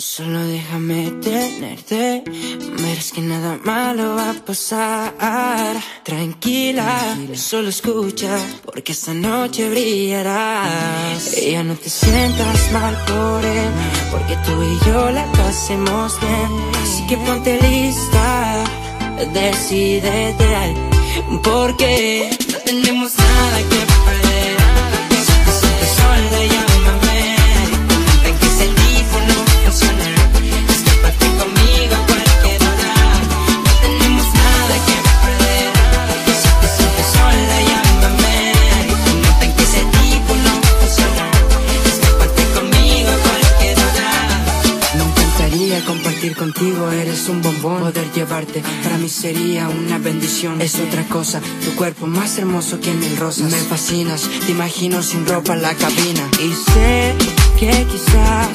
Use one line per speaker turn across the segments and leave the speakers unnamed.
Solo déjame tenerte, verás que nada malo va a pasar. Tranquila, solo escucha, porque esta noche brillarás. Y ya no te sientas mal por él, porque tú y yo la pasemos bien. Así que ponte lista, decidete, porque no tenemos nada que perder. Compartir contigo, eres un bombón. Poder llevarte para mí sería una bendición. Es otra cosa, tu cuerpo más hermoso que mil rosas. Me fascinas, te imagino sin ropa en la cabina. Y sé que quizás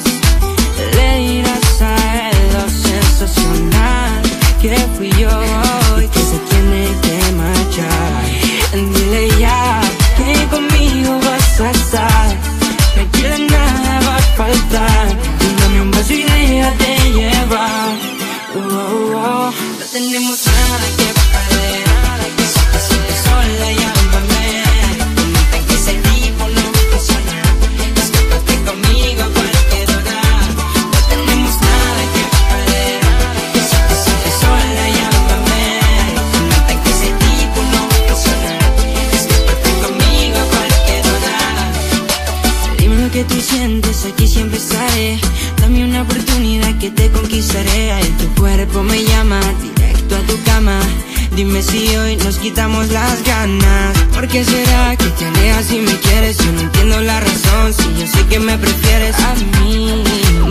le dirás a él lo sensacional que fui yo tenemos nada que perder. Te sientes sola, llámame. Comenta que ese teléfono funciona. Escápate conmigo a cualquier hora. No tenemos nada que perder. Te sientes sola, llámame. Comenta que ese teléfono funciona. Escápate conmigo a cualquier hora. Dime lo que tú sientes, aquí siempre estaré. Dame una oportunidad que te conquistaré. Tu cuerpo me llama directo a tu cama. Dime si hoy nos quitamos las ganas. ¿Por qué será que te alejas si me quieres? Yo no entiendo la razón. Si yo sé que me prefieres a mí,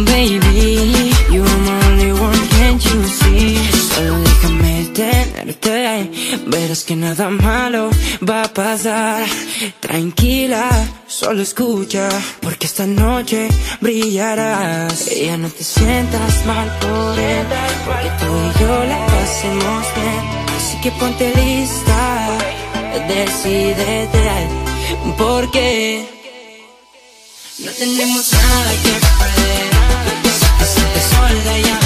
baby. You are my only one, can't you see? Solo déjame tenerte. Verás que nada malo va a pasar. Tranquila, solo escucha, porque esta noche brillarás. Ya no te sientas mal por él, porque tú y yo la pasemos bien. Así que ponte lista Decídete Porque No tenemos nada que perder. Porque sola ya.